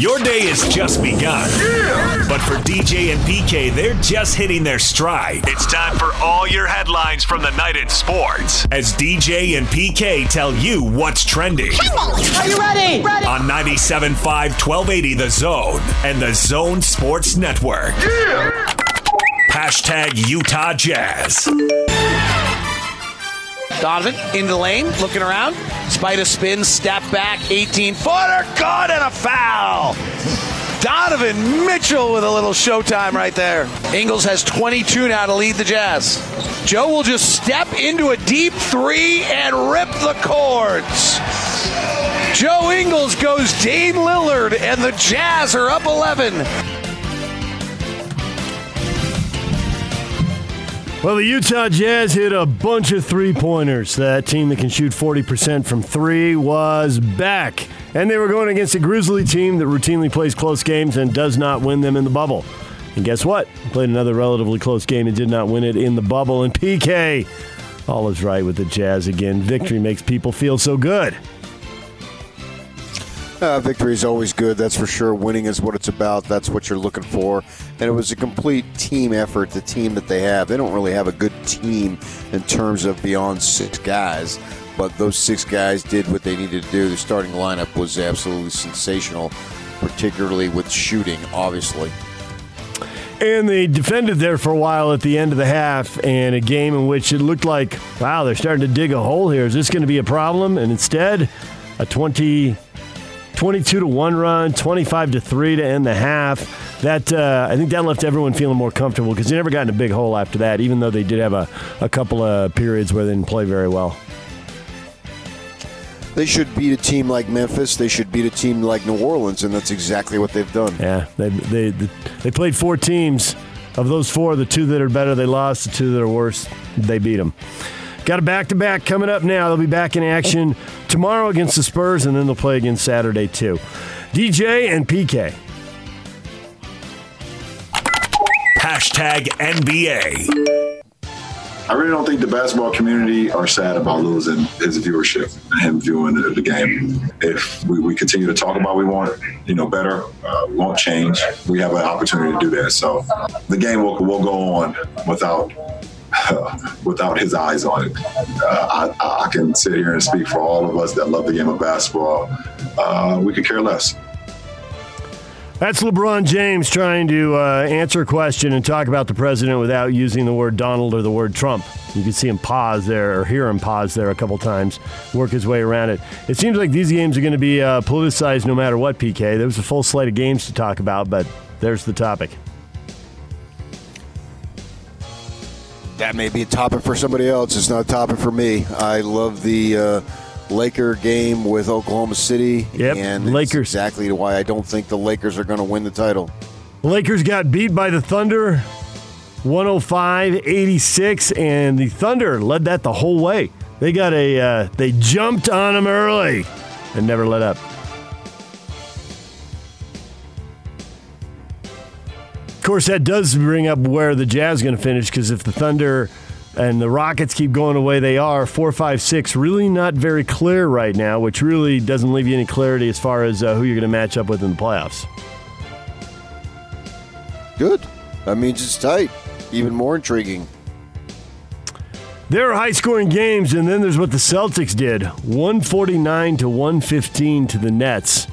Your day has just begun. But for DJ and PK, they're just hitting their stride. It's time for all your headlines from the night in sports as DJ and PK tell you what's trending. Are you ready? Ready. On 97.5 1280 The Zone and the Zone Sports Network. Yeah. Hashtag Utah Jazz. Donovan into the lane, looking around. Spider spin, step back, 18 footer, caught and a foul. Donovan Mitchell with a little showtime right there. Ingles has 22 now to lead the Jazz. Joe will just step into a deep three and rip the cords. Joe Ingles goes Dame Lillard, and the Jazz are up 11. Well, the Utah Jazz hit a bunch of three pointers. That team that can shoot 40% from three was back. And they were going against a Grizzly team that routinely plays close games and does not win them in the bubble. And guess what? Played another relatively close game and did not win it in the bubble. And PK, all is right with the Jazz again. Victory makes people feel so good. Uh, victory is always good, that's for sure. Winning is what it's about. That's what you're looking for. And it was a complete team effort, the team that they have. They don't really have a good team in terms of beyond six guys, but those six guys did what they needed to do. The starting lineup was absolutely sensational, particularly with shooting, obviously. And they defended there for a while at the end of the half, and a game in which it looked like, wow, they're starting to dig a hole here. Is this going to be a problem? And instead, a 20. 22 to 1 run, 25 to 3 to end the half. That uh, I think that left everyone feeling more comfortable because they never got in a big hole after that, even though they did have a, a couple of periods where they didn't play very well. They should beat a team like Memphis. They should beat a team like New Orleans, and that's exactly what they've done. Yeah, they, they, they played four teams. Of those four, the two that are better, they lost. The two that are worse, they beat them. Got a back to back coming up now. They'll be back in action tomorrow against the Spurs, and then they'll play again Saturday, too. DJ and PK. Hashtag NBA. I really don't think the basketball community are sad about losing his viewership and him viewing the, the game. If we, we, continue to talk about we want, you know, better, uh, we won't change. We have an opportunity to do that. So the game will, will go on without without his eyes on it. Uh, I, I, can sit here and speak for all of us that love the game of basketball. Uh, we could care less. That's LeBron James trying to uh, answer a question and talk about the president without using the word Donald or the word Trump. You can see him pause there or hear him pause there a couple times, work his way around it. It seems like these games are going to be uh, politicized no matter what, PK. There was a full slate of games to talk about, but there's the topic. That may be a topic for somebody else. It's not a topic for me. I love the uh, Laker game with Oklahoma City. Yep, and Lakers. exactly why I don't think the Lakers are going to win the title. The Lakers got beat by the Thunder 105 86, and the Thunder led that the whole way. They got a, uh, they jumped on them early and never let up. Course, that does bring up where the Jazz going to finish because if the Thunder and the Rockets keep going the way they are, four, five, six, really not very clear right now, which really doesn't leave you any clarity as far as uh, who you're going to match up with in the playoffs. Good. That means it's tight. Even more intriguing. There are high scoring games, and then there's what the Celtics did 149 to 115 to the Nets.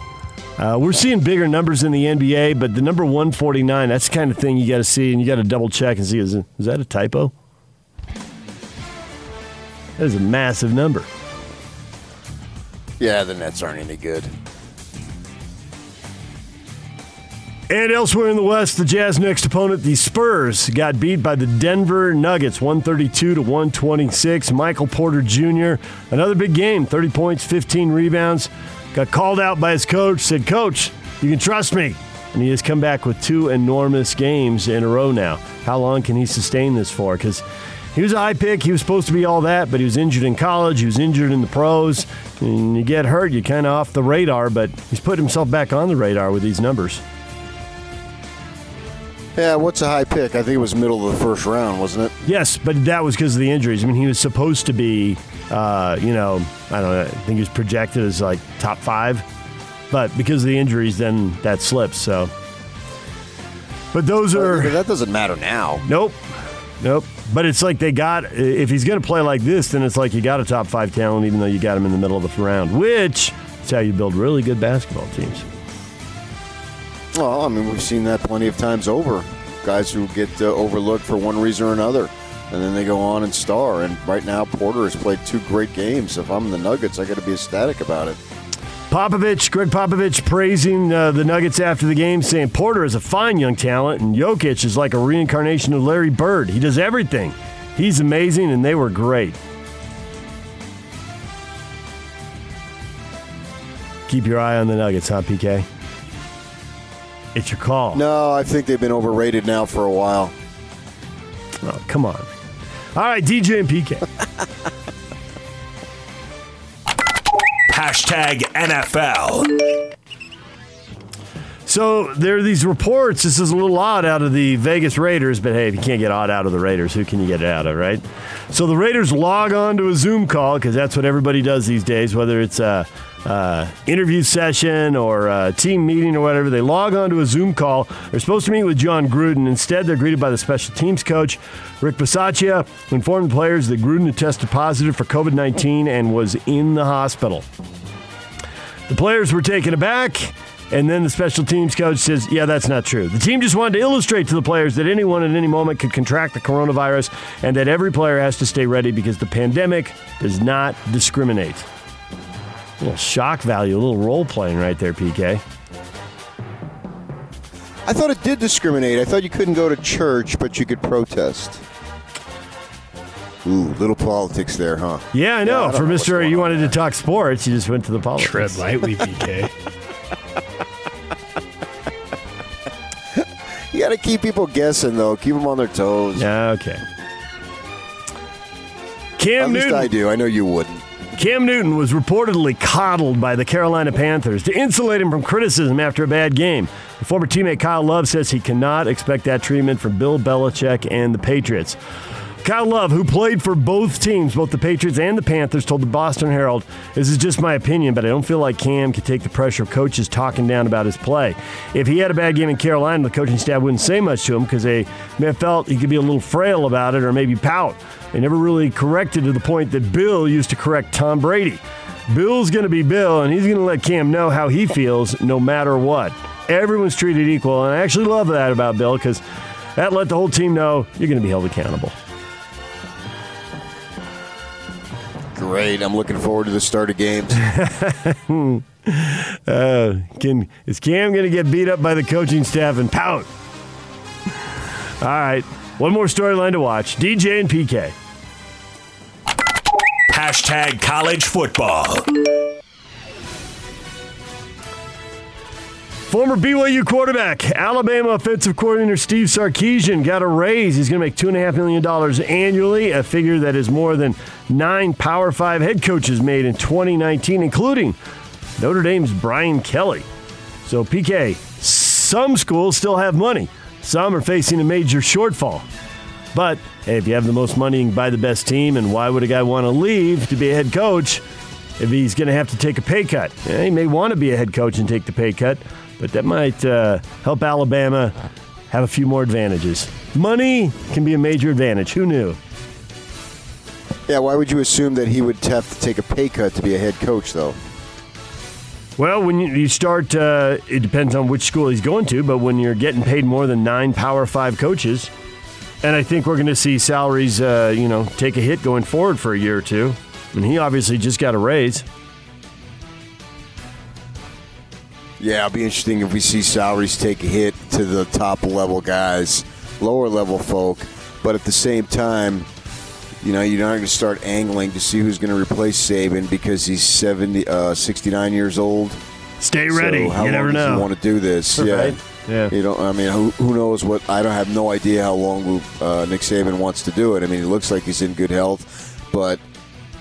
Uh, we're seeing bigger numbers in the NBA, but the number 149, that's the kind of thing you got to see, and you got to double check and see is, is that a typo? That is a massive number. Yeah, the Nets aren't any good. And elsewhere in the West, the Jazz next opponent, the Spurs, got beat by the Denver Nuggets 132 to 126. Michael Porter Jr., another big game, 30 points, 15 rebounds. Got called out by his coach, said, Coach, you can trust me. And he has come back with two enormous games in a row now. How long can he sustain this for? Because he was a high pick. He was supposed to be all that, but he was injured in college. He was injured in the pros. And you get hurt, you're kind of off the radar, but he's put himself back on the radar with these numbers. Yeah, what's a high pick? I think it was middle of the first round, wasn't it? Yes, but that was because of the injuries. I mean, he was supposed to be, uh, you know, I don't know, I think he was projected as like top five. But because of the injuries, then that slips. So, but those are But that doesn't matter now. nope, nope. But it's like they got if he's going to play like this, then it's like you got a top five talent, even though you got him in the middle of the round, which is how you build really good basketball teams. Well, I mean, we've seen that plenty of times over. Guys who get uh, overlooked for one reason or another, and then they go on and star. And right now, Porter has played two great games. If I'm the Nuggets, I got to be ecstatic about it. Popovich, Greg Popovich praising uh, the Nuggets after the game, saying Porter is a fine young talent and Jokic is like a reincarnation of Larry Bird. He does everything. He's amazing, and they were great. Keep your eye on the Nuggets, huh, PK? It's your call. No, I think they've been overrated now for a while. Oh, come on. All right, DJ and PK. Hashtag NFL. So there are these reports. This is a little odd out of the Vegas Raiders, but hey, if you can't get odd out of the Raiders, who can you get it out of, right? So the Raiders log on to a Zoom call because that's what everybody does these days, whether it's a, a interview session or a team meeting or whatever. They log on to a Zoom call. They're supposed to meet with Jon Gruden. Instead, they're greeted by the special teams coach, Rick Bisaccia, who informed the players that Gruden had tested positive for COVID 19 and was in the hospital. The players were taken aback, and then the special teams coach says, Yeah, that's not true. The team just wanted to illustrate to the players that anyone at any moment could contract the coronavirus and that every player has to stay ready because the pandemic does not discriminate. A little shock value, a little role playing right there, PK. I thought it did discriminate. I thought you couldn't go to church, but you could protest. Ooh, little politics there, huh? Yeah, I know. I For know Mr. You wanted to talk sports, you just went to the politics. Tread lightly, PK. You got to keep people guessing, though. Keep them on their toes. Yeah, okay. Cam At least Newton. I do. I know you wouldn't. Cam Newton was reportedly coddled by the Carolina Panthers to insulate him from criticism after a bad game. The former teammate Kyle Love says he cannot expect that treatment from Bill Belichick and the Patriots. Kyle Love, who played for both teams, both the Patriots and the Panthers, told the Boston Herald, This is just my opinion, but I don't feel like Cam can take the pressure of coaches talking down about his play. If he had a bad game in Carolina, the coaching staff wouldn't say much to him because they may have felt he could be a little frail about it or maybe pout. They never really corrected to the point that Bill used to correct Tom Brady. Bill's going to be Bill, and he's going to let Cam know how he feels no matter what. Everyone's treated equal, and I actually love that about Bill because that let the whole team know you're going to be held accountable. Great. I'm looking forward to the start of games. Uh, can is Cam going to get beat up by the coaching staff and pout? All right, one more storyline to watch: DJ and PK. Hashtag college football. Former BYU quarterback, Alabama offensive coordinator Steve Sarkisian got a raise. He's going to make $2.5 million annually, a figure that is more than nine Power Five head coaches made in 2019, including Notre Dame's Brian Kelly. So, PK, some schools still have money, some are facing a major shortfall. But hey, if you have the most money, you can buy the best team, and why would a guy want to leave to be a head coach if he's going to have to take a pay cut? Yeah, he may want to be a head coach and take the pay cut, but that might uh, help Alabama have a few more advantages. Money can be a major advantage. Who knew? yeah, why would you assume that he would have to take a pay cut to be a head coach, though? Well, when you, start, uh, it depends on which school he's going to, but when you're getting paid more than nine Power Five coaches, and I think we're going to see salaries, uh, you know, take a hit going forward for a year or two. And he obviously just got a raise. Yeah, it'll be interesting if we see salaries take a hit to the top level guys, lower level folk, but at the same time, you know, you're not going to start angling to see who's going to replace Saban because he's 70, uh, 69 years old. Stay ready. So how you long never does know. he want to do this? Yeah. Right. Yeah. You don't. I mean, who, who knows what? I don't have no idea how long uh, Nick Saban wants to do it. I mean, he looks like he's in good health, but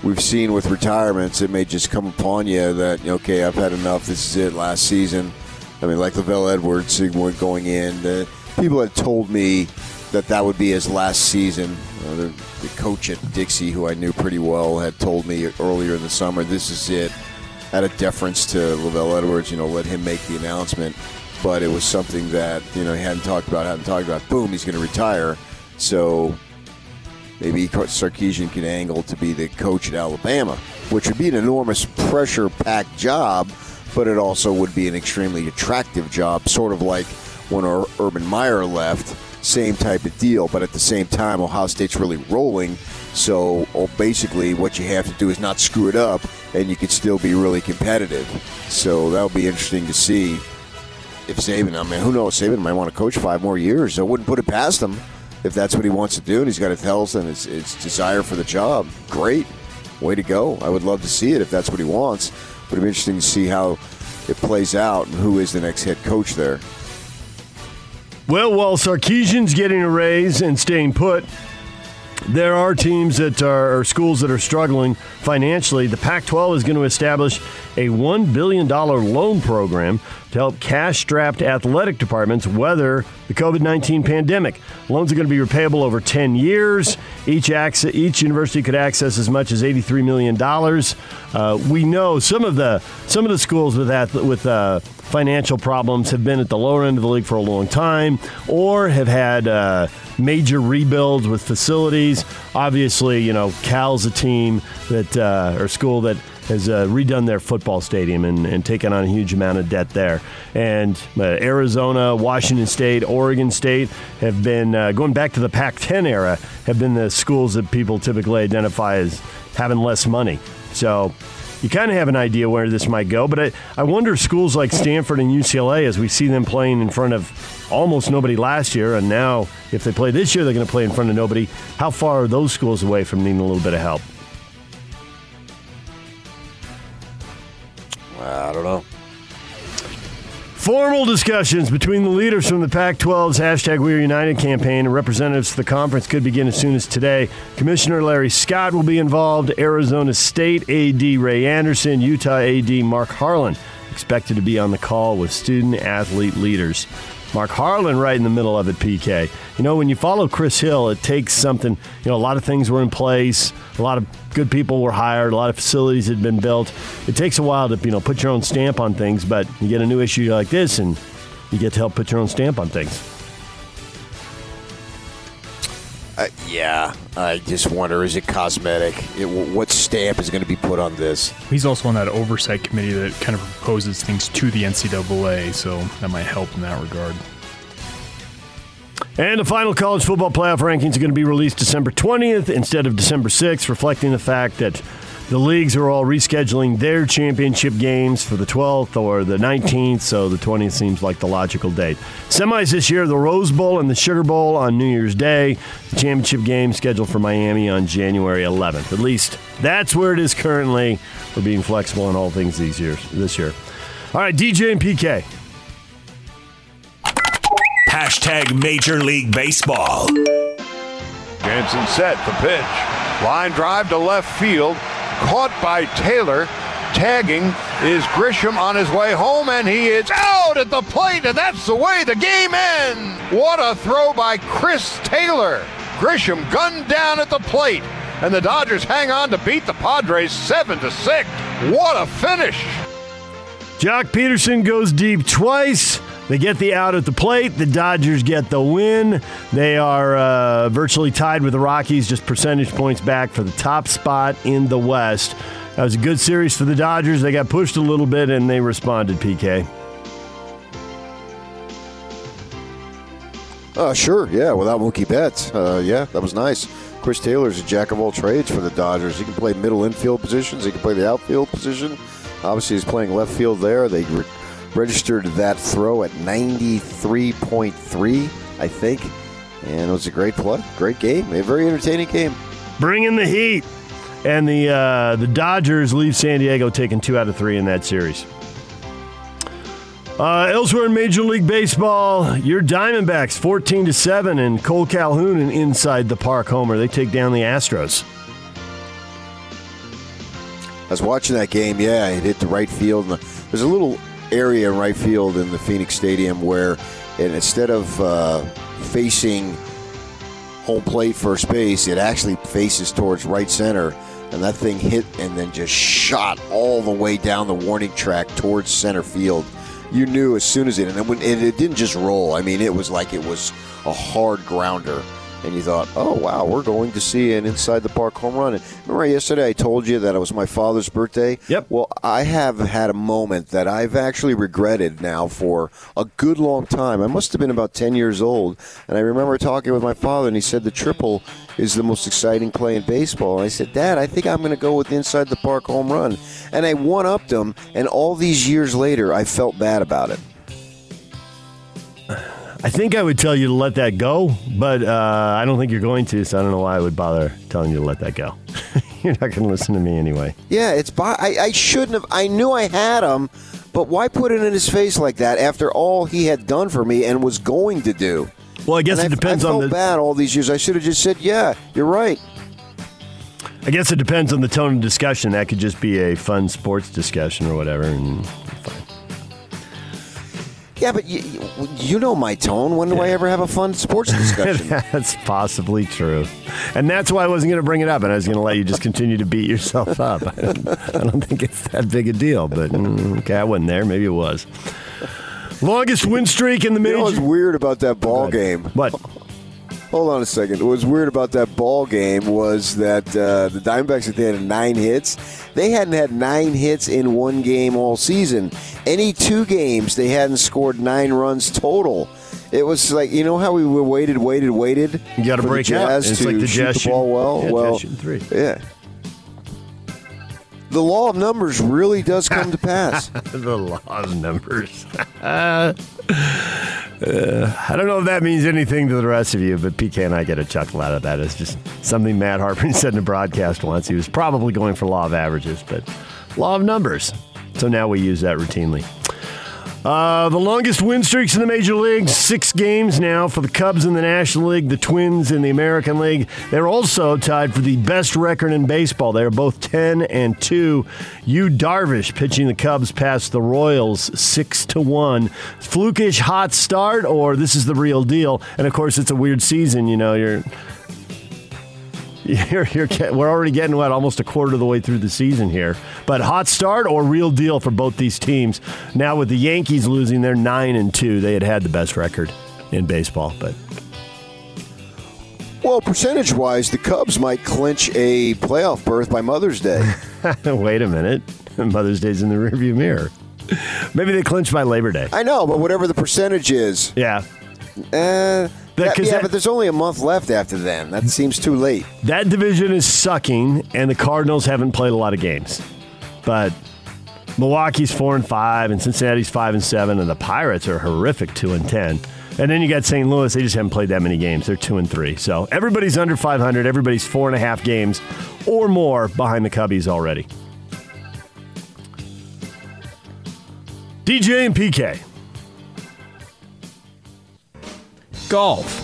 we've seen with retirements, it may just come upon you that okay, I've had enough. This is it. Last season. I mean, like LaVell Edwards going in. People had told me that that would be his last season. Uh, the, the coach at Dixie, who I knew pretty well, had told me earlier in the summer, "This is it." out of deference to LaVell Edwards, you know, let him make the announcement. But it was something that you know he hadn't talked about, hadn't talked about. Boom, he's going to retire. So maybe Sarkisian can angle to be the coach at Alabama, which would be an enormous pressure-packed job, but it also would be an extremely attractive job, sort of like when Urban Meyer left. Same type of deal, but at the same time, Ohio State's really rolling. So oh, basically, what you have to do is not screw it up, and you can still be really competitive. So that'll be interesting to see if Saban. I mean, who knows? Saban might want to coach five more years. I wouldn't put it past him if that's what he wants to do, and he's got his health and his, his desire for the job. Great, way to go! I would love to see it if that's what he wants. But it'd be interesting to see how it plays out and who is the next head coach there. Well, while Sarkisian's getting a raise and staying put, there are teams that are, or schools that are struggling financially. The Pac 12 is going to establish a $1 billion loan program to help cash strapped athletic departments weather the COVID 19 pandemic. Loans are going to be repayable over 10 years. Each, access, each university could access as much as $83 million. Uh, we know some of the, some of the schools with, that, with uh, financial problems have been at the lower end of the league for a long time or have had uh, major rebuilds with facilities. Obviously, you know, Cal's a team that, uh, or school that has uh, redone their football stadium and, and, taken on a huge amount of debt there. And uh, Arizona, Washington State, Oregon State have been, uh, going back to the Pac 10 era, have been the schools that people typically identify as having less money. So, you kind of have an idea where this might go. But I, I wonder schools like Stanford and UCLA, as we see them playing in front of almost nobody last year, and now if they play this year, they're going to play in front of nobody. How far are those schools away from needing a little bit of help? I don't know. Formal discussions between the leaders from the Pac 12's hashtag We Are United campaign and representatives to the conference could begin as soon as today. Commissioner Larry Scott will be involved, Arizona State AD Ray Anderson, Utah AD Mark Harlan expected to be on the call with student athlete leaders. Mark Harlan right in the middle of it, PK. You know, when you follow Chris Hill, it takes something, you know, a lot of things were in place, a lot of good people were hired, a lot of facilities had been built. It takes a while to, you know, put your own stamp on things, but you get a new issue like this and you get to help put your own stamp on things. Yeah, I just wonder is it cosmetic? It, what stamp is going to be put on this? He's also on that oversight committee that kind of proposes things to the NCAA, so that might help in that regard. And the final college football playoff rankings are going to be released December 20th instead of December 6th, reflecting the fact that the leagues are all rescheduling their championship games for the 12th or the 19th, so the 20th seems like the logical date. Semis this year the Rose Bowl and the Sugar Bowl on New Year's Day. The championship game scheduled for Miami on January 11th. At least that's where it is currently. We're being flexible on all things these years this year. All right, DJ and PK. Hashtag Major League Baseball. Jansen set the pitch. Line drive to left field caught by Taylor. Tagging is Grisham on his way home, and he is out at the plate, and that's the way the game ends. What a throw by Chris Taylor. Grisham gunned down at the plate, and the Dodgers hang on to beat the Padres 7 to 6. What a finish! Joc Pederson goes deep twice. They get the out at the plate. The Dodgers get the win. They are uh, virtually tied with the Rockies, just percentage points back for the top spot in the West. That was a good series for the Dodgers. They got pushed a little bit and they responded, PK. Uh, sure, yeah, without Mookie Betts. Uh, yeah, that was nice. Chris Taylor's a jack of all trades for the Dodgers. He can play middle infield positions, he can play the outfield position. Obviously, he's playing left field there. They re- registered that throw at 93.3, I think. And it was a great play, great game, a very entertaining game. Bring in the heat. And the uh, the Dodgers leave San Diego taking two out of three in that series. Uh, elsewhere in Major League Baseball, your Diamondbacks 14 to 7 and Kole Calhoun an inside the park homer. They take down the Astros. I was watching that game. Yeah, it hit the right field. And There's a little area in right field in the Phoenix Stadium where, and instead of uh, facing home plate first base, it actually faces towards right center. and that thing hit and then just shot all the way down the warning track towards center field. You knew as soon as it, and it, it, it didn't just roll. I mean, it was like it was a hard grounder. And you thought, oh, wow, we're going to see an inside the park home run. And remember yesterday I told you that it was my father's birthday? Yep. Well, I have had a moment that I've actually regretted now for a good long time. I must have been about 10 years old. And I remember talking with my father, and he said the triple is the most exciting play in baseball. And I said, Dad, I think I'm going to go with the inside the park home run. And I one upped him, and all these years later, I felt bad about it. I think I would tell you to let that go, but uh, I don't think you're going to, so I don't know why I would bother telling you to let that go. you're not going to listen to me anyway. Yeah, it's. By, I, I shouldn't have. I knew I had him, but why put it in his face like that after all he had done for me and was going to do? Well, I guess And it depends I, I on the. bad all these years. I should have just said, "Yeah, you're right." I guess it depends on the tone of discussion. That could just be a fun sports discussion or whatever, and. Yeah, but you, you- you know my tone. When do I ever have a fun sports discussion? That's possibly true, and that's why I wasn't going to bring it up, and I was going to let you just continue to beat yourself up. I don't, I don't think it's that big a deal, but mm, okay, I wasn't there. Maybe it was. Longest win streak in the you major. know what's weird about that ball game? What? Hold on a second. What was weird about that ball game was that uh, the Diamondbacks, if they had nine hits, they hadn't had nine hits in one game all season. Any two games, they hadn't scored nine runs total. It was like you know how we were waited, waited, waited. You got to break out. It's to like the shoot Jazz the ball well. yeah, well, three. yeah. The law of numbers really does come to pass. the law of numbers. Uh, I don't know if that means anything to the rest of you, but PK and I get a chuckle out of that. It's just something Matt Harper said in a broadcast once. He was probably going for law of averages, but law of numbers. So now we use that routinely. Uh, the longest win streaks in the major leagues, six games now for the Cubs in the National League, the Twins in the American League. They're also tied for the best record in baseball. They are both 10 and 2. Yu Darvish pitching the Cubs past the Royals 6 to 1. Flukish hot start, or this is the real deal. And of course, it's a weird season. You know, you're. You're, you're, get- we're already getting what almost a quarter of the way through the season here, but hot start or real deal for both these teams. Now with the Yankees losing, they're nine and two. They had had the best record in baseball, but well, percentage wise, the Cubs might clinch a playoff berth by Mother's Day. wait a minute, Mother's Day's in the rearview mirror. Maybe they clinch by Labor Day. I know, but whatever the percentage is, Yeah, Uh, that- yeah, that- but there's only a month left after then. That seems too late. that division is sucking, and the Cardinals haven't played a lot of games, but. Milwaukee's four and five, and Cincinnati's five and seven, and the Pirates are horrific two and ten. And then you got St. Louis; they just haven't played that many games. They're two and three. So everybody's under 500. Everybody's four and a half games or more behind the Cubbies already. DJ and PK. Golf.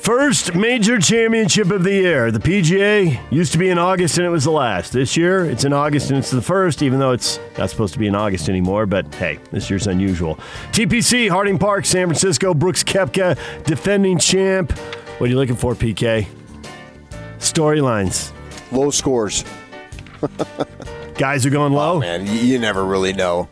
First major championship of the year. The PGA used to be in August and it was the last. This year it's in August and it's the first, even though it's not supposed to be in August anymore. But hey, this year's unusual. TPC, Harding Park, San Francisco, Brooks Koepka, defending champ. What are you looking for, PK? Storylines. Low scores. Guys are going low. Oh, man, you, you never really know.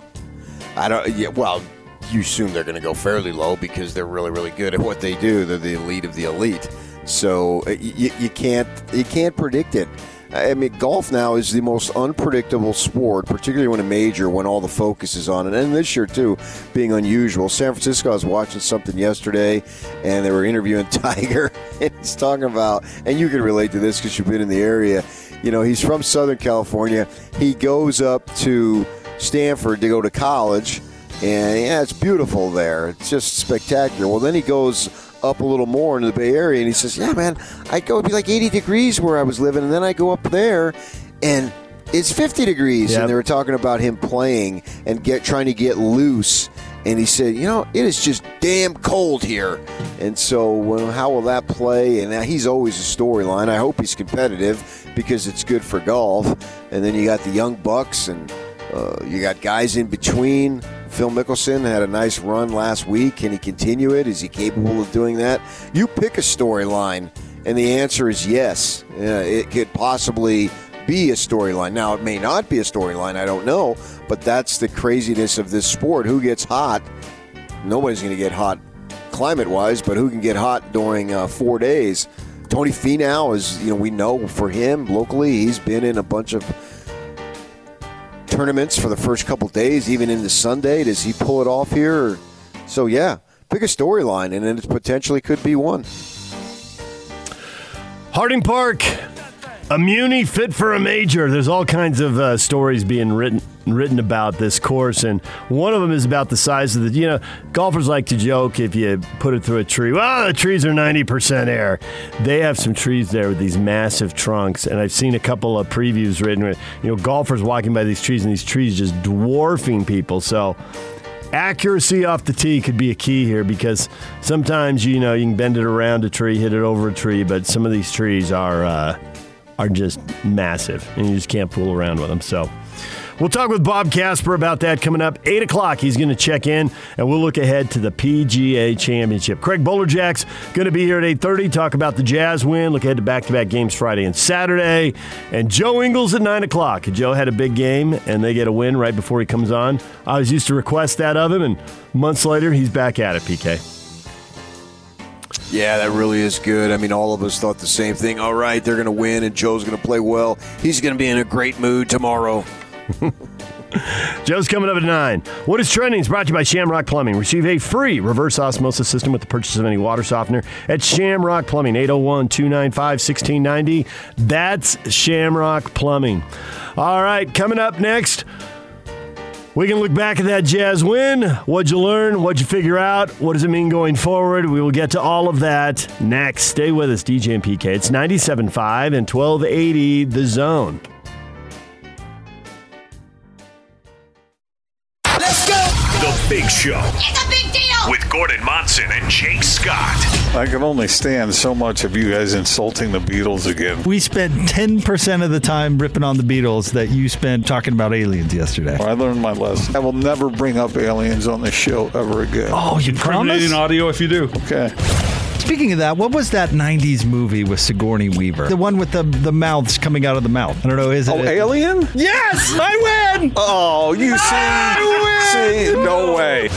I don't. Yeah, well, you assume they're going to go fairly low because they're really, really good at what they do. They're the elite of the elite. So uh, you, you can't you can't predict it. I mean, golf now is the most unpredictable sport, particularly when a major, when all the focus is on it. And this year, too, being unusual. San Francisco, I was watching something yesterday, and they were interviewing Tiger, and he's talking about, and you can relate to this because you've been in the area. You know, he's from Southern California. He goes up to Stanford to go to college, and yeah, it's beautiful there. It's just spectacular. Well, then he goes up a little more into the Bay Area, and he says, "Yeah, man, I go it'd be like 80 degrees where I was living, and then I go up there, and it's 50 degrees." Yep. And they were talking about him playing and get trying to get loose. And he said, "You know, it is just damn cold here." And so, well, how will that play? And he's always a storyline. I hope he's competitive because it's good for golf. And then you got the young bucks, and uh, you got guys in between. Phil Mickelson had a nice run last week. Can he continue it? Is he capable of doing that? You pick a storyline, And the answer is yes. Uh, it could possibly be a storyline. Now, it may not be a storyline. I don't know. But that's the craziness of this sport. Who gets hot? Nobody's going to get hot climate wise, but who can get hot during uh, four days? Tony Finau is, you know, we know for him locally, he's been in a bunch of tournaments for the first couple days, even into Sunday. Does he pull it off here? So, yeah, pick a storyline, and it potentially could be one. Harding Park, a muni fit for a major. There's all kinds of uh, stories being written written about this course, and one of them is about the size of the. You know, golfers like to joke if you put it through a tree. Well, the trees are 90% air. They have some trees there with these massive trunks, and I've seen a couple of previews written with you know golfers walking by these trees, and these trees just dwarfing people. So accuracy off the tee could be a key here because sometimes you know you can bend it around a tree, hit it over a tree, but some of these trees are uh, are just massive, and you just can't fool around with them. So. We'll talk with Bob Casper about that coming up. 8 o'clock, he's going to check in, and we'll look ahead to the PGA Championship. Craig Bolerjack's going to be here at 8.30, talk about the Jazz win, look ahead to back-to-back games Friday and Saturday. And Joe Ingles at 9 o'clock. Joe had a big game, and they get a win right before he comes on. I was used to request that of him, and months later, he's back at it, PK. Yeah, that really is good. I mean, all of us thought the same thing. All right, they're going to win, and Joe's going to play well. He's going to be in a great mood tomorrow. Joe's coming up at 9. What is trending is brought to you by Shamrock Plumbing. Receive a free reverse osmosis system with the purchase of any water softener at Shamrock Plumbing, 801 295 1690. That's Shamrock Plumbing. All right, coming up next. We can look back at that Jazz win. What'd you learn? What'd you figure out? What does it mean going forward? We will get to all of that next. Stay with us, DJ and PK. It's 97.5 and 1280 The Zone. Big Show It's a big deal. with Gordon Monson and Jake Scott. I can only stand so much of you guys insulting the Beatles again. We spent 10% of the time ripping on the Beatles that you spent talking about aliens yesterday. I learned my lesson. I will never bring up aliens on the show ever again. Oh, you promise? Incriminating audio if you do. Okay. Speaking of that, what was that 90s movie with Sigourney Weaver? The one with the, the mouths coming out of the mouth. I don't know, is it? Oh, Alien? Yes! I win! Oh, you see? See? No way.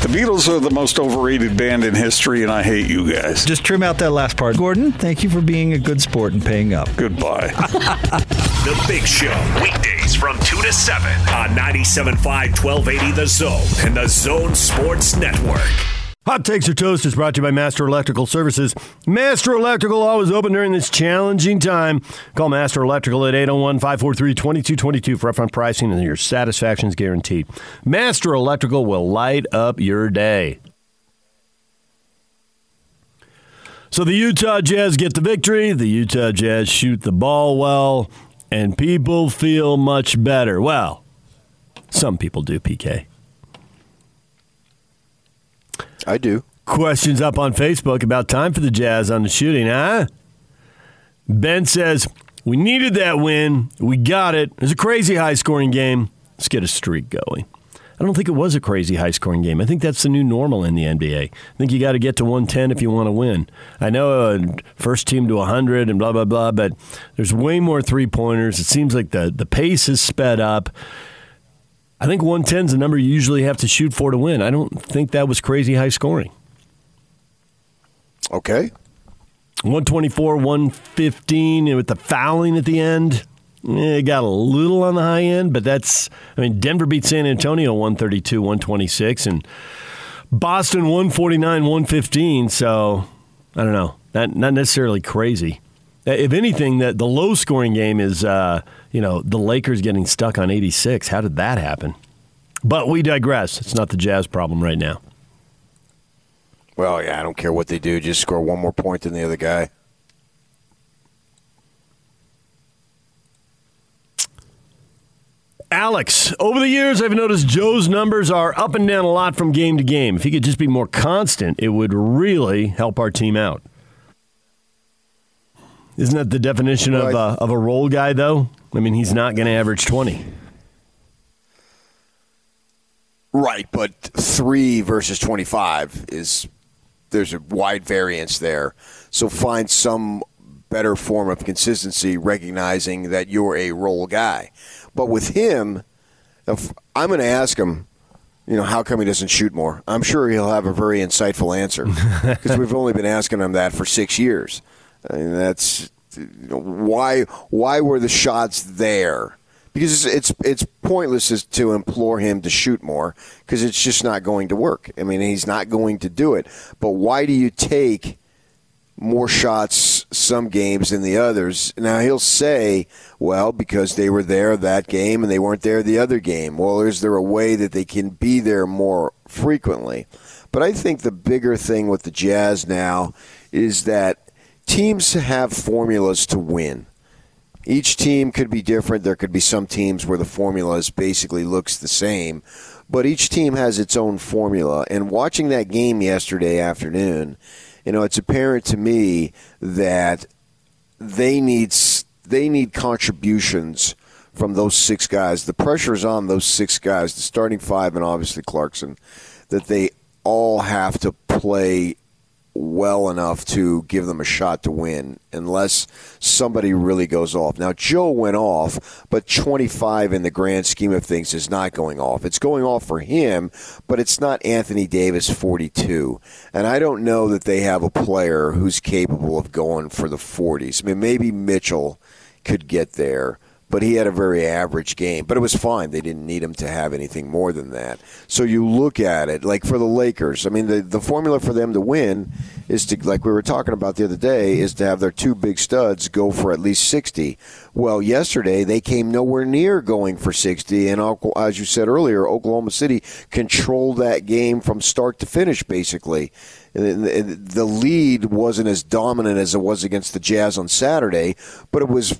The Beatles are the most overrated band in history, and I hate you guys. Just trim out that last part. Gordon, thank you for being a good sport and paying up. Goodbye. The Big Show, weekdays from 2 to 7 on 97.5 1280 The Zone and the Zone Sports Network. Hot Takes or Toast is brought to you by Master Electrical Services. Master Electrical always open during this challenging time. Call Master Electrical at 801 543 2222 for upfront pricing and your satisfaction is guaranteed. Master Electrical will light up your day. So the Utah Jazz get the victory. The Utah Jazz shoot the ball well, and people feel much better. Well, some people do, PK. I do. Questions up on Facebook about time for the Jazz on the shooting, huh? Ben says, We needed that win. We got it. It was a crazy high scoring game. Let's get a streak going. I don't think it was a crazy high scoring game. I think that's the new normal in the NBA. I think you got to get to 110 if you want to win. I know uh, first team to 100 and blah, blah, blah, but there's way more three pointers. It seems like the, the pace is sped up. I think 110 is the number you usually have to shoot for to win. I don't think that was crazy high scoring. Okay. 124, 115 and with the fouling at the end. eh, It got a little on the high end, but that's, I mean, Denver beat San Antonio 132, 126, and Boston 149, 115. So I don't know. Not, not necessarily crazy. If anything, that the low scoring game is, uh, you know, the Lakers getting stuck on 86. How did that happen? But we digress. It's not the Jazz problem right now. Well, yeah, I don't care what they do. Just score one more point than the other guy. Alex, over the years, I've noticed Joe's numbers are up and down a lot from game to game. If he could just be more constant, it would really help our team out. Isn't that the definition of, I- uh, of a role guy, though? I mean, he's not going to average 20. Right, but three versus 25 is there's a wide variance there. So find some better form of consistency, recognizing that you're a role guy. But with him, I'm going to ask him, you know, how come he doesn't shoot more? I'm sure he'll have a very insightful answer because we've only been asking him that for six years. I mean, that's you know, why. Why were the shots there? Because it's it's, it's pointless to implore him to shoot more because it's just not going to work. I mean, he's not going to do it. But why do you take more shots some games than the others. Now he'll say, well, because they were there that game and they weren't there the other game. Well, is there a way that they can be there more frequently? But I think the bigger thing with the Jazz now is that teams have formulas to win. Each team could be different. There could be some teams where the formula is basically looks the same, but each team has its own formula. And watching that game yesterday afternoon, you know, it's apparent to me that they need they need contributions from those six guys. The pressure is on those six guys, the starting five, and obviously Clarkson, that they all have to play well enough to give them a shot to win unless somebody really goes off. Now, Joe went off, but 25 in the grand scheme of things is not going off. It's going off for him, but it's not Anthony Davis 42. And I don't know that they have a player who's capable of going for the 40s. I mean, maybe Mitchell could get there but he had a very average game. But it was fine. They didn't need him to have anything more than that. So you look at it, like for the Lakers, I mean, the, the formula for them to win is to, like we were talking about the other day, is to have their two big studs go for at least 60. Well, yesterday they came nowhere near going for 60. And as you said earlier, Oklahoma City controlled that game from start to finish, basically. The lead wasn't as dominant as it was against the Jazz on Saturday, but it was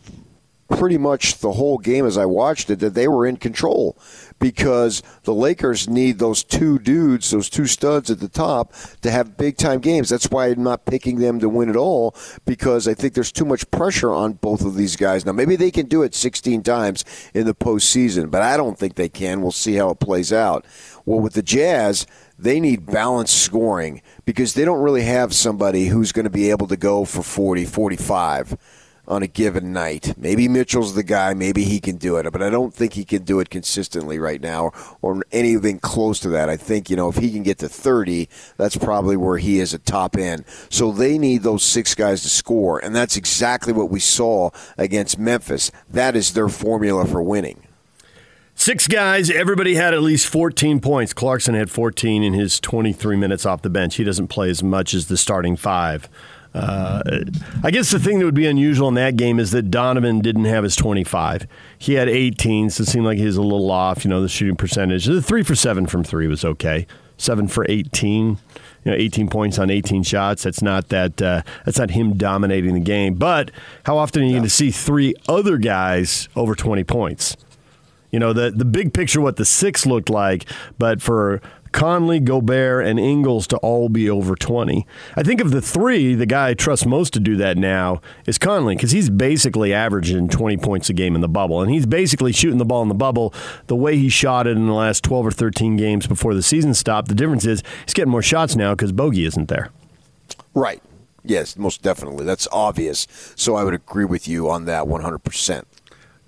pretty much the whole game as I watched it that they were in control because the Lakers need those two dudes, those two studs at the top to have big time games. That's why I'm not picking them to win at all because I think there's too much pressure on both of these guys. Now, maybe they can do it 16 times in the postseason, but I don't think they can. We'll see how it plays out. Well, with the Jazz, they need balanced scoring because they don't really have somebody who's going to be able to go for 40, 45 on a given night. Maybe Mitchell's the guy. Maybe he can do it, but I don't think he can do it consistently right now or anything close to that. I think, you know, if he can get to 30, that's probably where he is at top end. So they need those six guys to score, and that's exactly what we saw against Memphis. That is their formula for winning. Six guys, everybody had at least 14 points. Clarkson had 14 in his 23 minutes off the bench. He doesn't play as much as the starting five. Uh, I guess the thing that would be unusual in that game is that Donovan didn't have his 25. He had 18, so it seemed like he was a little off. You know, the shooting percentage. The three for seven from three was okay. Seven for 18. You know, 18 points on 18 shots. That's not that. Uh, that's not him dominating the game. But how often are you going to see three other guys over 20 points? You know, the the big picture, what the six looked like, but for Conley, Gobert, and Ingles to all be over 20. I think of the three, the guy I trust most to do that now is Conley because he's basically averaging 20 points a game in the bubble. And he's basically shooting the ball in the bubble the way he shot it in the last 12 or 13 games before the season stopped. The difference is he's getting more shots now because Bogey isn't there. Right. Yes, most definitely. That's obvious. So I would agree with you on that 100%.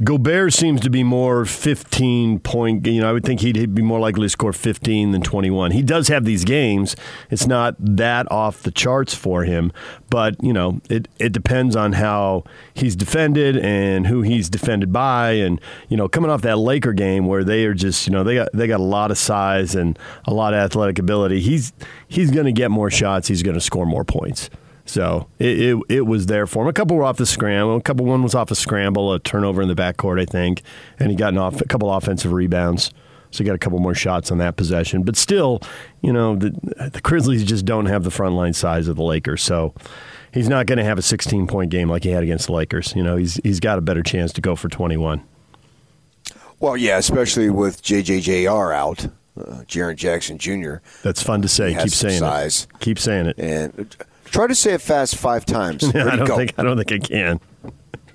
Gobert seems to be more 15 point. You know, I would think he'd be more likely to score 15 than 21. He does have these games. It's not that off the charts for him, but you know, it it depends on how he's defended and who he's defended by, and you know, coming off that Laker game where they are just, you know, they got they got a lot of size and a lot of athletic ability. He's he's going to get more shots. He's going to score more points. So it, it, it, was there for him. A couple were off the scramble. A couple one was off a scramble, a turnover in the backcourt, I think, and he got an off, a couple offensive rebounds. So he got a couple more shots on that possession. But still, you know, the, the Grizzlies just don't have the front line size of the Lakers. So he's not going to have a 16 point game like he had against the Lakers. You know, he's he's got a better chance to go for 21. Well, yeah, especially with JJJR out, uh, Jaren Jackson Jr. That's fun to say. Keep saying size. it. Keep saying it. And Try to say it fast five times. I don't think I don't think I can.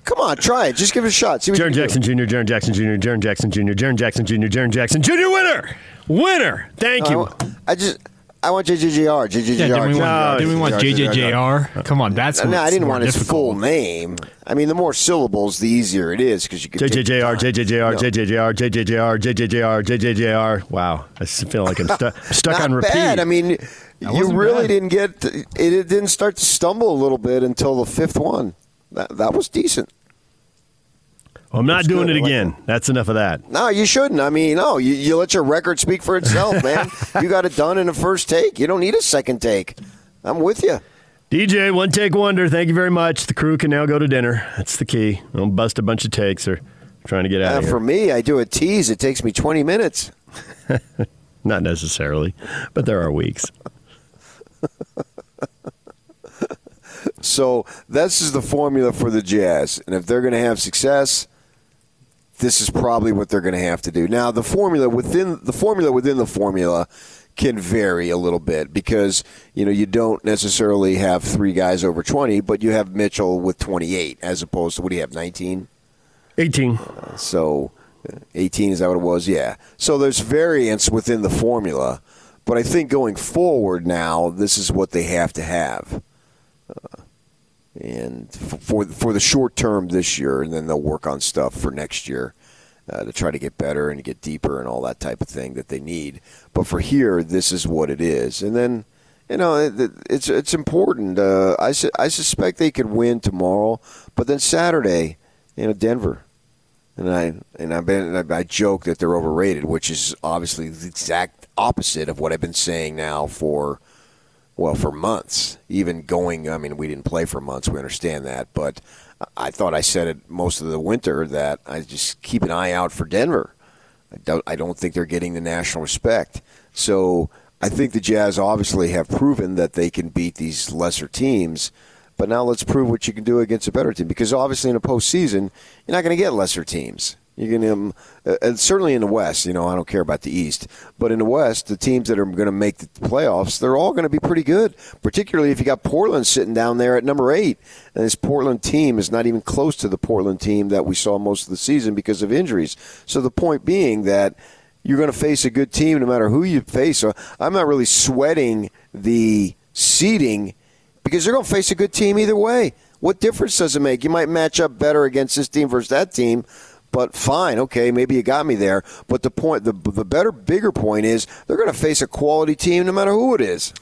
Come on, try it. Just give it a shot. See Jaren Jackson Jr., Jaren Jackson Jr., Jaren Jackson Jr., Jaren Jackson Jr., Jaren Jackson Jr., winner, winner. Thank you. I just. I want JJJR. JJJR. Yeah, didn't we want, didn't we want JJJR? Come on, that's No, I didn't want his difficult. full name. I mean, the more syllables, the easier it is because you can. take JJJR. JJJR, JJJR, JJJR, JJJR, JJJR. Wow, I feel like I'm stu- stuck on repeat. I mean, you really bad. didn't get it. It didn't start to stumble a little bit until the fifth one. That that was decent. Well, I'm not That's doing good. it I like again. That's enough of that. No, you shouldn't. I mean, no, you, you let your record speak for itself, man. you got it done in the first take. You don't need a second take. I'm with you. DJ, one take wonder. Thank you very much. The crew can now go to dinner. That's the key. Don't bust a bunch of takes or trying to get out Uh, of here. for me, I do a tease. It takes me 20 minutes. Not necessarily, but there are weeks. So this is the formula for the Jazz, and if they're going to have success, this is probably what they're going to have to do. Now, the formula within the formula within the formula can vary a little bit because you know you don't necessarily have three guys over 20, but you have Mitchell with 28 as opposed to what do you have 19? 18. So uh, 18 is that what it was? Yeah. So there's variance within the formula, but I think going forward now, this is what they have to have. Uh, and for for the short term this year, and then they'll work on stuff for next year uh, to try to get better and get deeper and all that type of thing that they need. But for here, this is what it is, and then you know it, it's it's important. Uh, I su- I suspect they could win tomorrow, but then Saturday, you know, Denver. And I and I've been I joke that they're overrated, which is obviously the exact opposite of what I've been saying now for well for months. Even going, I mean, we didn't play for months. We understand that, but I thought I said it most of the winter that I just keep an eye out for Denver. I don't I don't think they're getting the national respect. So I think the Jazz obviously have proven that they can beat these lesser teams. But now let's prove what you can do against a better team. Because obviously in a postseason, you're not going to get lesser teams. You're going to, certainly in the West. You know, I don't care about the East, but in the West, the teams that are going to make the playoffs, they're all going to be pretty good. Particularly if you got Portland sitting down there at number eight, and this Portland team is not even close to the Portland team that we saw most of the season because of injuries. So the point being that you're going to face a good team no matter who you face. So I'm not really sweating the seeding because they're going to face a good team either way. What difference does it make? You might match up better against this team versus that team, but fine, okay, maybe you got me there. But the point, the the better, bigger point is they're going to face a quality team no matter who it is.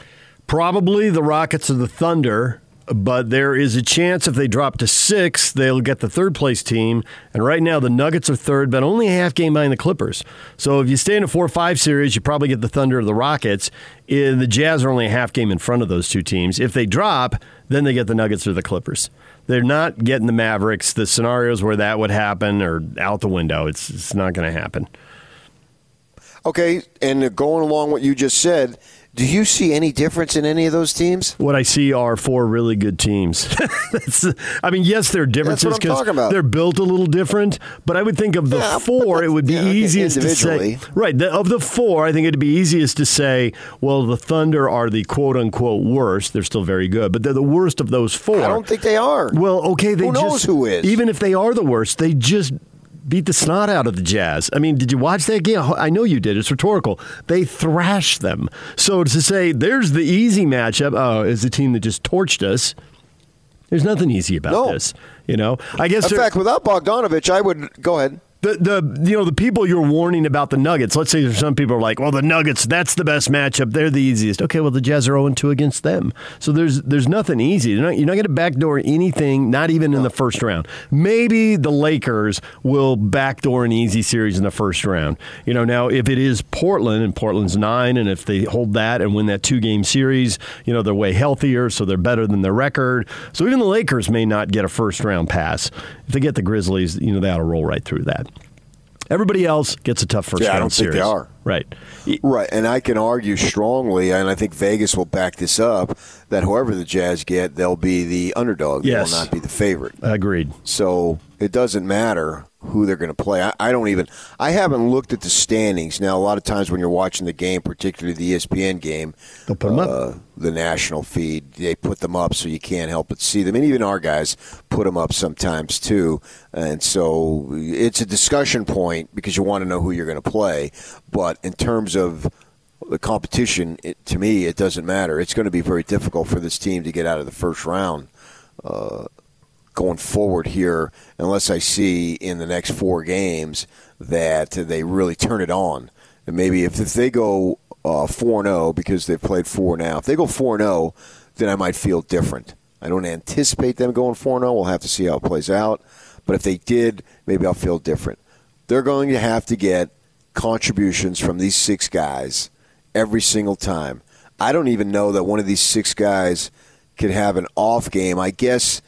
Probably the Rockets or the Thunder, but there is a chance if they drop to six, they'll get the third place team. And right now, the Nuggets are third, but only a half game behind the Clippers. So if you stay in a 4 5 series, you probably get the Thunder or the Rockets. The Jazz are only a half game in front of those two teams. If they drop, then they get the Nuggets or the Clippers. They're not getting the Mavericks. The scenarios where that would happen are out the window. It's, it's not going to happen. Okay, and going along what you just said, do you see any difference in any of those teams? What I see are four really good teams. I mean, yes, there are differences That's what I'm talking about. they're built a little different, but I would think of the Yeah, four, it would be yeah, okay, easiest to say. Right, the, of the four, I think it'd be easiest to say, well, the Thunder are the quote unquote worst. They're still very good, but they're the worst of those four. I don't think they are. Well, okay, they Who just knows who is? Even if they are the worst, they just beat the snot out of the Jazz. I mean, did you watch that game? I know you did. It's rhetorical. They thrashed them. So to say there's the easy matchup, oh, is the team that just torched us. There's nothing easy about No. this. You know, I guess In fact, without Bogdanovich, I would go ahead. The the you know the people you're warning about the Nuggets. Let's say there's some people are like, well, the Nuggets that's the best matchup. They're the easiest. Okay, well the Jazz are 0 2 against them. So there's there's nothing easy. You're not, you're not going to backdoor anything, not even in the first round. Maybe the Lakers will backdoor an easy series in the first round. You know, now if it is Portland and Portland's nine, and if they hold that and win that two game series, you know they're way healthier, so they're better than their record. So even the Lakers may not get a first round pass. If they get the Grizzlies, you know they ought to roll right through that. Everybody else gets a tough first Yeah, I round don't think series. they are. Right. Right, and I can argue strongly, and I think Vegas will back this up, that whoever the Jazz get, they'll be the underdog. Yes. They will not be the favorite. Agreed. So it doesn't matter who they're going to play. I, I don't even. I haven't looked at the standings. Now, a lot of times when you're watching the game, particularly the ESPN game, They'll put 'em up. uh, the national feed, they put them up so you can't help but see them. And even our guys put them up sometimes too. And so it's a discussion point because you want to know who you're going to play. But in terms of the competition, it, to me, it doesn't matter. It's going to be very difficult for this team to get out of the first round uh, going forward here, unless I see in the next four games that they really turn it on. And maybe if, if they go uh, 4 0 because they've played four now, if they go 4 0, then I might feel different. I don't anticipate them going 4 0. We'll have to see how it plays out. But if they did, maybe I'll feel different. They're going to have to get contributions from these six guys every single time. I don't even know that one of these six guys could have an off game. I guess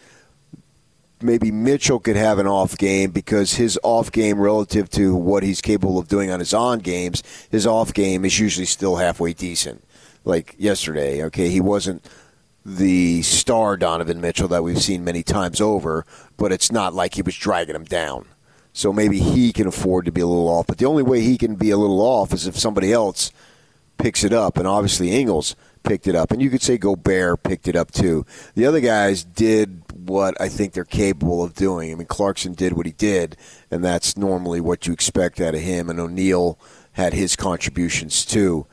maybe Mitchell could have an off game because his off game relative to what he's capable of doing on his on games, his off game is usually still halfway decent. Like yesterday, okay, he wasn't the star Donovan Mitchell that we've seen many times over, but it's not like he was dragging him down. So maybe he can afford to be a little off. But the only way he can be a little off is if somebody else picks it up. And obviously, Ingles picked it up. And you could say Gobert picked it up too. The other guys did what I think they're capable of doing. I mean, Clarkson did what he did, and that's normally what you expect out of him. And O'Neale had his contributions too.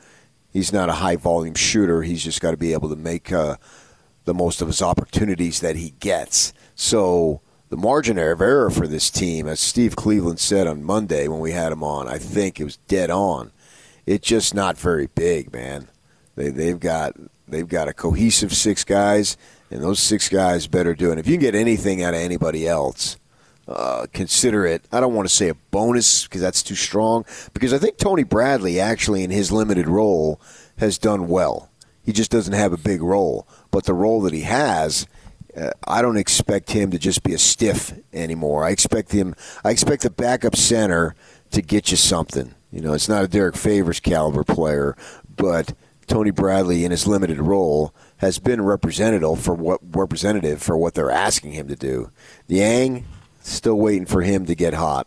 He's not a high volume shooter. He's just got to be able to make uh, the most of his opportunities that he gets. So the margin of error for this team, as Steve Cleveland said on Monday when we had him on, I think it was dead on. It's just not very big, man. They, they've got they've got a cohesive six guys, and those six guys better do it. If you can get anything out of anybody else, uh, consider it. I don't want to say a bonus because that's too strong. Because I think Tony Bradley actually, in his limited role, has done well. He just doesn't have a big role, but the role that he has uh, I don't expect him to just be a stiff anymore. I expect him. I expect the backup center to get you something. You know, it's not a Derrick Favors caliber player, but Tony Bradley, in his limited role, has been representative for what representative for what they're asking him to do. Niang, still waiting for him to get hot.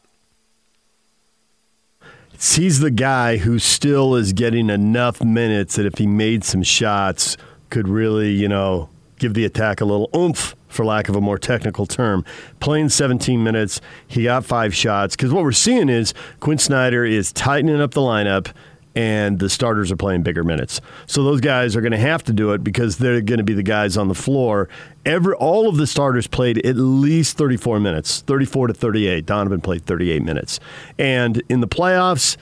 He's the guy who still is getting enough minutes that if he made some shots, could really, you know, give the attack a little oomph, for lack of a more technical term. Playing 17 minutes, he got five shots. Because what we're seeing is Quin Snyder is tightening up the lineup and the starters are playing bigger minutes. So those guys are going to have to do it because they're going to be the guys on the floor. Every all of the starters played at least 34 minutes, 34 to 38. Donovan played 38 minutes. And in the playoffs,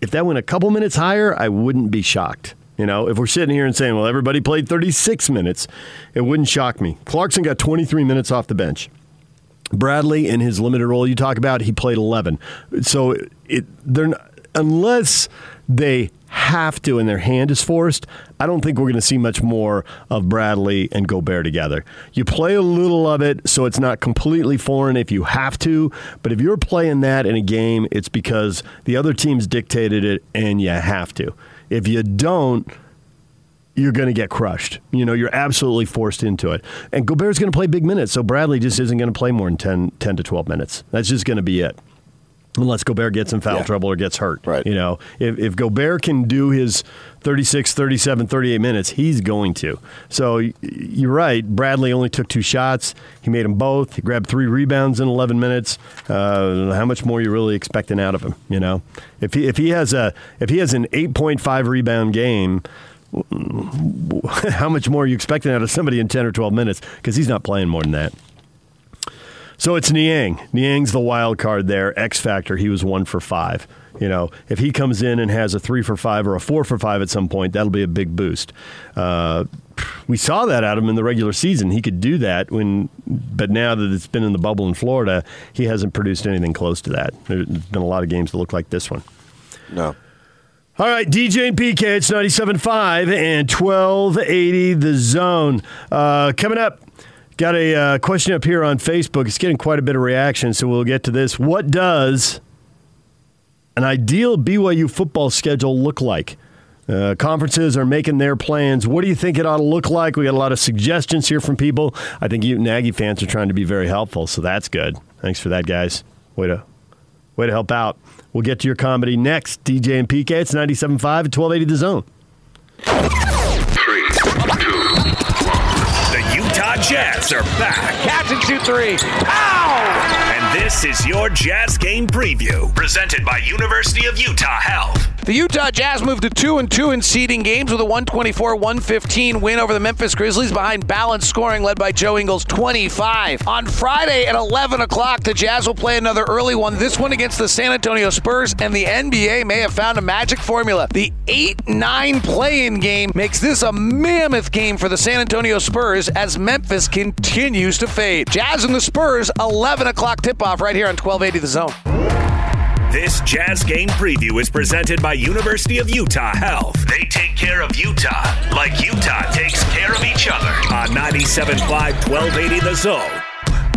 if that went a couple minutes higher, I wouldn't be shocked. You know, if we're sitting here and saying, well, everybody played 36 minutes, it wouldn't shock me. Clarkson got 23 minutes off the bench. Bradley, in his limited role you talk about, he played 11. So it, they're not, unless they have to and their hand is forced, I don't think we're going to see much more of Bradley and Gobert together. You play a little of it so it's not completely foreign if you have to, but if you're playing that in a game, it's because the other team's dictated it and you have to. If you don't, you're going to get crushed. You know, you're absolutely forced into it. And Gobert's going to play big minutes, so Bradley just isn't going to play more than 10, 10 to 12 minutes. That's just going to be it. Unless Gobert gets in foul yeah. trouble or gets hurt. Right. You know, if, if Gobert can do his 36, 37, 38 minutes, he's going to. So you're right. Bradley only took two shots. He made them both. He grabbed three rebounds in 11 minutes. Uh, how much more are you really expecting out of him? You know, if he if he has a if he has an 8.5 rebound game. How much more are you expecting out of somebody in 10 or 12 minutes? Because he's not playing more than that. So it's Niang. Niang's the wild card there. X Factor. He was one for five. You know, if he comes in and has a three for five or a four for five at some point, that'll be a big boost. Uh, we saw that out of him in the regular season. He could do that when, but now that it's been in the bubble in Florida, he hasn't produced anything close to that. There's been a lot of games that look like this one. No. All right, DJ and PK, it's 97.5 and 1280 the zone. Uh, coming up, Got a uh, question up here on Facebook. It's getting quite a bit of reaction, so we'll get to this. What does an ideal BYU football schedule look like? Uh, conferences are making their plans. What do you think it ought to look like? We got a lot of suggestions here from people. I think you Nagy fans are trying to be very helpful, so that's good. Thanks for that, guys. Way to way to help out. We'll get to your comedy next. DJ and PK. It's 97.5 at 1280 The Zone. Jazz are back. Catch and shoot three. Ow! And this is your Jazz Game Preview, presented by University of Utah Health. The Utah Jazz moved to 2 and 2 in seeding games with a 124-115 win over the Memphis Grizzlies behind balanced scoring led by Joe Ingles 25. On Friday at 11 o'clock, the Jazz will play another early one, this one against the San Antonio Spurs, and the NBA may have found a magic formula. The 8-9 play-in game makes this a mammoth game for the San Antonio Spurs as Memphis continues to fade. Jazz and the Spurs, 11 o'clock tip-off right here on 1280 The Zone. This Jazz Game Preview is presented by University of Utah Health. They take care of Utah like Utah takes care of each other on 97.5 1280 The Zone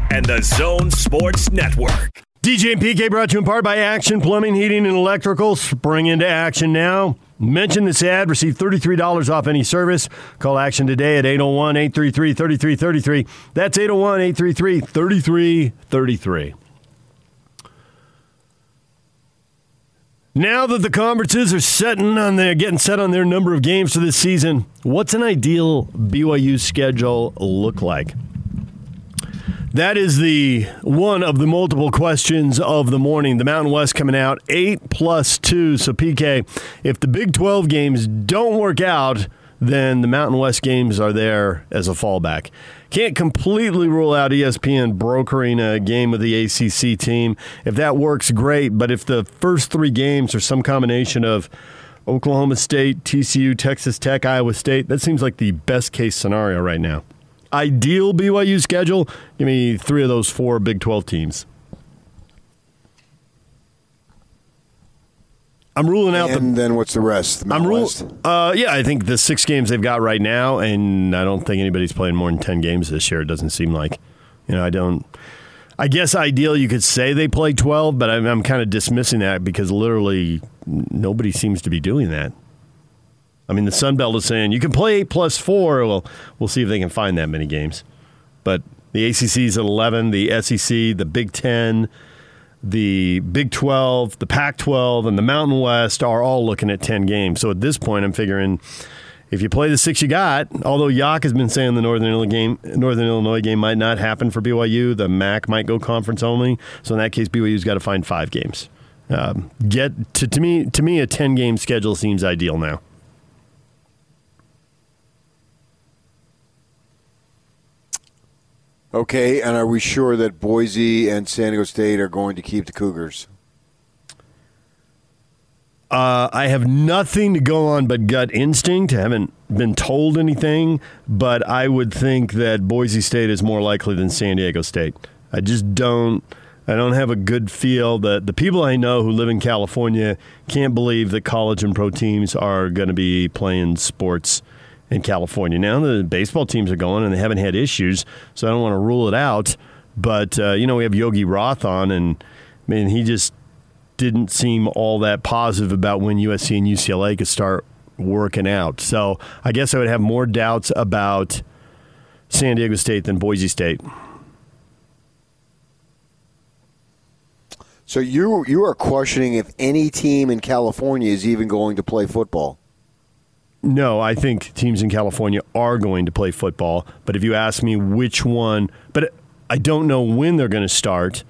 and the Zone Sports Network. DJ and PK brought to you in part by Action Plumbing, Heating, and Electrical. Spring into action now. Mention this ad, receive $33 off any service. Call Action today at 801 833 3333. That's 801 833 3333. Now that the conferences are setting on their getting set on their number of games for this season, what's an ideal BYU schedule look like? That is the one of the multiple questions of the morning. The Mountain West coming out eight plus two. So PK, if the Big Twelve games don't work out, then the Mountain West games are there as a fallback. Can't completely rule out ESPN brokering a game with the ACC team. If that works, great. But if the first three games are some combination of Oklahoma State, TCU, Texas Tech, Iowa State, that seems like the best case scenario right now. Ideal BYU schedule, give me three of those four Big 12 teams. I'm ruling out the. and the. then what's the rest? The I'm ruling. Uh, yeah, I think the six games they've got right now, and I don't think anybody's playing more than ten games this year. It doesn't seem like. You know, I don't. I guess ideal you could say they play twelve, but I'm, I'm kind of dismissing that because literally nobody seems to be doing that. I mean, the Sun Belt is saying you can play eight plus four. Well, we'll see if they can find that many games. But the ACC is at eleven, the SEC, the Big Ten the Big 12, the Pac 12, and the Mountain West are all looking at 10 games. So at this point, I'm figuring if you play the six you got, although Yak has been saying the Northern Illinois game, Northern Illinois game might not happen for BYU, the MAC might go conference only. So in that case, BYU's got to find five games. Um, get to, to me to me a 10 game schedule seems ideal now. Okay, and are we sure that Boise and San Diego State are going to keep the Cougars? Uh, I have nothing to go on but gut instinct. I haven't been told anything, but I would think that Boise State is more likely than San Diego State. I just don't. I don't have a good feel that the people I know who live in California can't believe that college and pro teams are going to be playing sports in California. Now the baseball teams are going and they haven't had issues, so I don't want to rule it out. But uh, you know, we have Yogi Roth on, and I mean, he just didn't seem all that positive about when USC and UCLA could start working out. So I guess I would have more doubts about San Diego State than Boise State. So you you are questioning if any team in California is even going to play football. No, I think teams in California are going to play football. But if you ask me which one, but I don't know when they're going to start,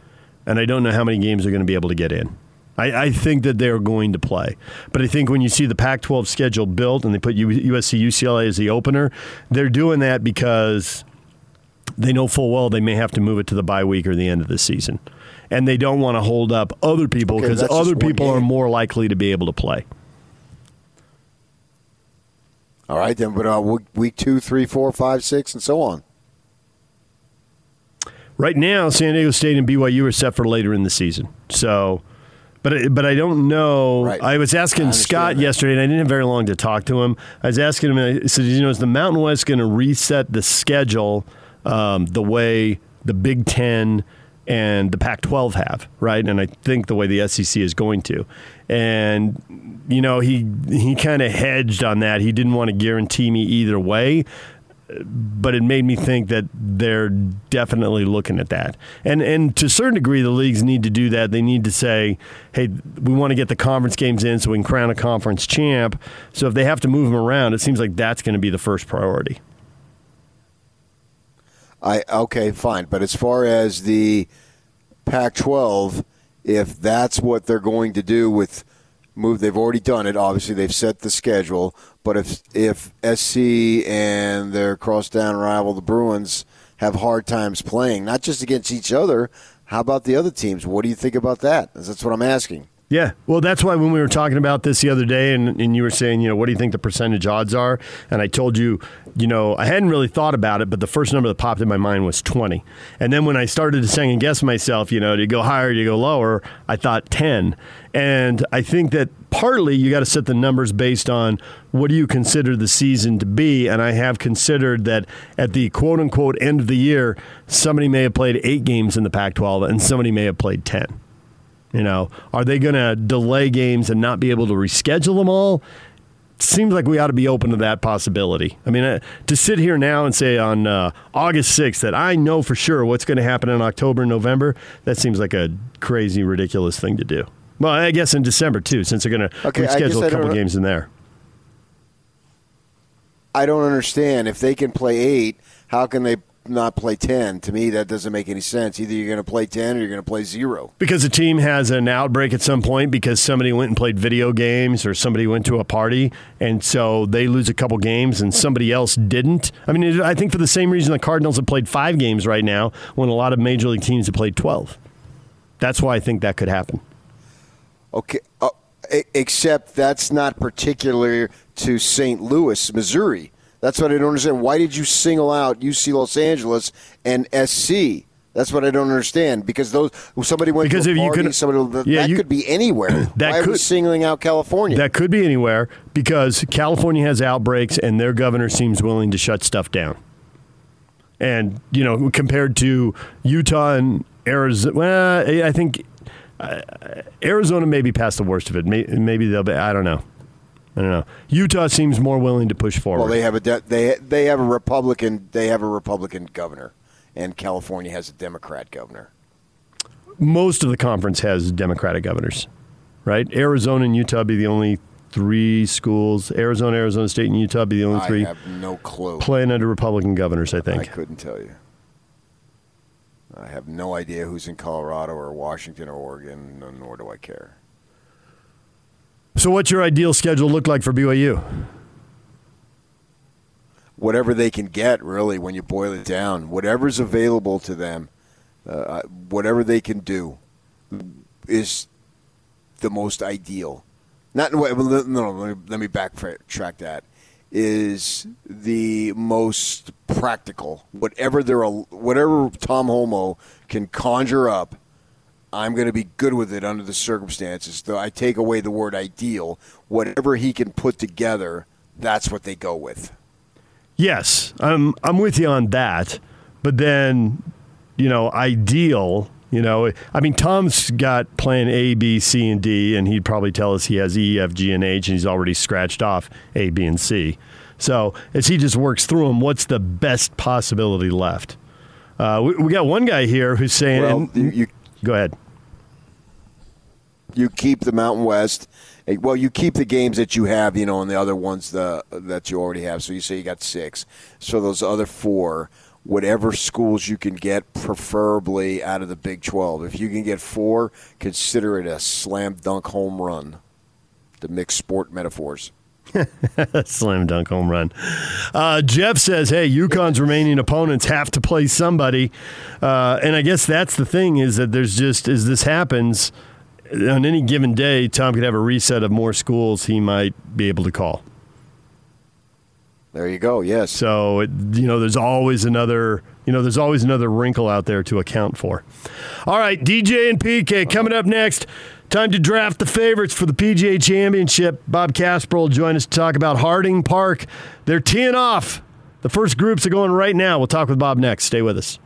and I don't know how many games they're going to be able to get in. I, I think that they're going to play. But I think when you see the Pac 12 schedule built and they put USC UCLA as the opener, they're doing that because they know full well they may have to move it to the bye week or the end of the season. And they don't want to hold up other people because just other people are more likely to be able to play. All right, then, but uh, week- two, three, four, five, six, and so on. Right now, San Diego State and BYU are set for later in the season. So, but but I don't know. Right. I was asking understand Scott that. yesterday, and I didn't have very long to talk to him. I was asking him, I said, you know, is the Mountain West going to reset the schedule um, the way the Big Ten and the Pac-12 have, right? And I think the way the SEC is going to, and you know, he he kind of hedged on that. He didn't want to guarantee me either way but it made me think that they're definitely looking at that. And and to a certain degree, the leagues need to do that. They need to say, hey, we want to get the conference games in so we can crown a conference champ. So if they have to move them around, it seems like that's going to be the first priority. I okay, fine. But as far as the Pac-12, if that's what they're going to do with move, they've already done it. Obviously, they've set the schedule. But if if SC and their crosstown rival, the Bruins, have hard times playing, not just against each other, how about the other teams? What do you think about that? That's what I'm asking. Yeah, well, that's why when we were talking about this the other day, and, and you were saying, you know, what do you think the percentage odds are? And I told you, you know, I hadn't really thought about it, but the first number that popped in my mind was 20. And then when I started to second guess myself, you know, do you go higher, do you go lower? I thought 10. And I think that partly you got to set the numbers based on what do you consider the season to be. And I have considered that at the quote unquote end of the year, somebody may have played eight games in the Pac 12 and somebody may have played 10. You know, are they going to delay games and not be able to reschedule them all? Seems like we ought to be open to that possibility. I mean, uh, to sit here now and say on uh, August 6th that I know for sure what's going to happen in October and November, that seems like a crazy, ridiculous thing to do. Well, I guess in December too, since they're going to Okay, guess reschedule a couple games in there. I don't understand. If they can play eight, how can they not play ten? To me, that doesn't make any sense. Either you're going to play ten or you're going to play zero. Because a team has an outbreak at some point because somebody went and played video games or somebody went to a party, and so they lose a couple games and somebody else didn't. I mean, I think for the same reason the Cardinals have played five games right now when a lot of major league teams have played 12. That's why I think that could happen. Okay, uh, except that's not particular to St. Louis, Missouri. That's what I don't understand. Why did you single out UC Los Angeles and SC? That's what I don't understand. Because those somebody went Because if you party, could- somebody that, Yeah, that you- could be anywhere. That Why could- singling out California? That could be anywhere because California has outbreaks and their governor seems willing to shut stuff down. And, you know, compared to Utah and Arizona, well, I think uh, Arizona may be past the worst of it. May- Maybe they'll be, I don't know. I don't know. Utah seems more willing to push forward. well, they have a de- they they have a Republican they have a Republican governor, and California has a Democrat governor. Most of the conference has Democratic governors, right? Arizona and Utah be the only three schools. Arizona, Arizona State, and Utah be the only I three have no clue. playing under Republican governors, I think. I couldn't tell you. I have no idea who's in Colorado or Washington or Oregon, nor do I care. So, what's your ideal schedule look like for BYU? Whatever they can get, really, when you boil it down, whatever's available to them, uh, whatever they can do, is the most ideal. Not no, no, let me, let me backtrack that. Is the most practical. Whatever they're, whatever Tom Holmoe can conjure up, I'm going to be good with it under the circumstances. Though I take away the word ideal, whatever he can put together, that's what they go with. Yes, I'm I'm with you on that. But then, you know, ideal. You know, I mean, Tom's got plan A, B, C, and D, and he'd probably tell us he has E, F, G, and H, and he's already scratched off A, B, and C. So as he just works through them, what's the best possibility left? Uh, we, we got one guy here who's saying, Well, you, you "Go ahead." You keep the Mountain West. Well, you keep the games that you have, you know, and the other ones the that you already have. So you say you got six. So those other four, whatever schools you can get, preferably out of the Big Twelve. If you can get four, consider it a slam dunk home run. To mix sport metaphors. Slam dunk home run. Uh, Jeff says, "Hey, UConn's remaining opponents have to play somebody," uh, and I guess that's the thing is that there's just as this happens on any given day, Tom could have a reset of more schools he might be able to call. There you go. Yes. So it, you know, there's always another. You know, there's always another wrinkle out there to account for. All right, DJ and PK coming up next. Time to draft the favorites for the PGA Championship. Bob Casper will join us to talk about Harding Park. They're teeing off. The first groups are going right now. We'll talk with Bob next. Stay with us.